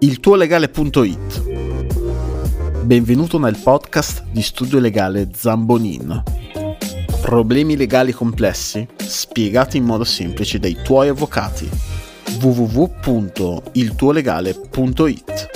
Il tuo legale.it Benvenuto nel podcast di studio legale Zambonin. Problemi legali complessi spiegati in modo semplice dai tuoi avvocati. www.iltuolegale.it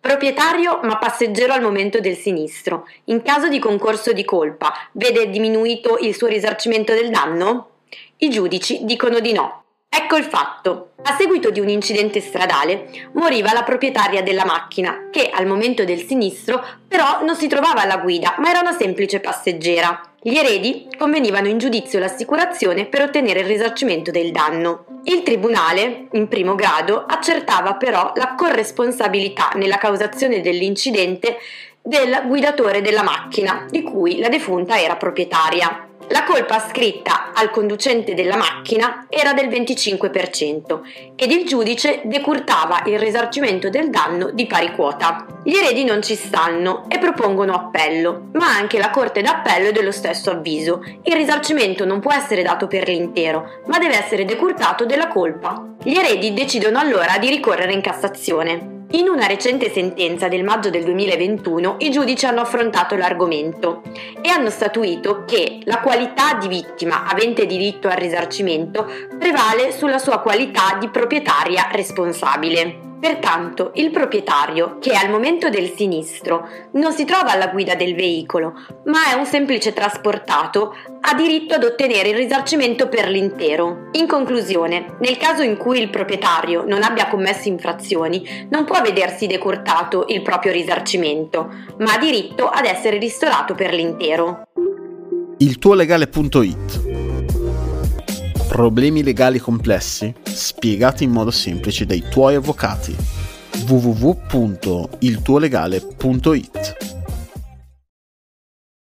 Proprietario ma passeggero al momento del sinistro. In caso di concorso di colpa, vede diminuito il suo risarcimento del danno? I giudici dicono di no. Ecco il fatto. A seguito di un incidente stradale moriva la proprietaria della macchina, che al momento del sinistro però non si trovava alla guida, ma era una semplice passeggera. Gli eredi convenivano in giudizio l'assicurazione per ottenere il risarcimento del danno. Il tribunale, in primo grado, accertava però la corresponsabilità nella causazione dell'incidente del guidatore della macchina, di cui la defunta era proprietaria. La colpa scritta al conducente della macchina era del 25% ed il giudice decurtava il risarcimento del danno di pari quota. Gli eredi non ci stanno e propongono appello, ma anche la Corte d'Appello è dello stesso avviso. Il risarcimento non può essere dato per l'intero, ma deve essere decurtato della colpa. Gli eredi decidono allora di ricorrere in Cassazione. In una recente sentenza del maggio del 2021 i giudici hanno affrontato l'argomento e hanno statuito che la qualità di vittima avente diritto al risarcimento prevale sulla sua qualità di proprietaria responsabile. Pertanto il proprietario, che al momento del sinistro non si trova alla guida del veicolo, ma è un semplice trasportato, ha diritto ad ottenere il risarcimento per l'intero. In conclusione, nel caso in cui il proprietario non abbia commesso infrazioni, non può vedersi decurtato il proprio risarcimento, ma ha diritto ad essere ristorato per l'intero. Il tuo legale.it Problemi legali complessi spiegati in modo semplice dai tuoi avvocati. www.iltuolegale.it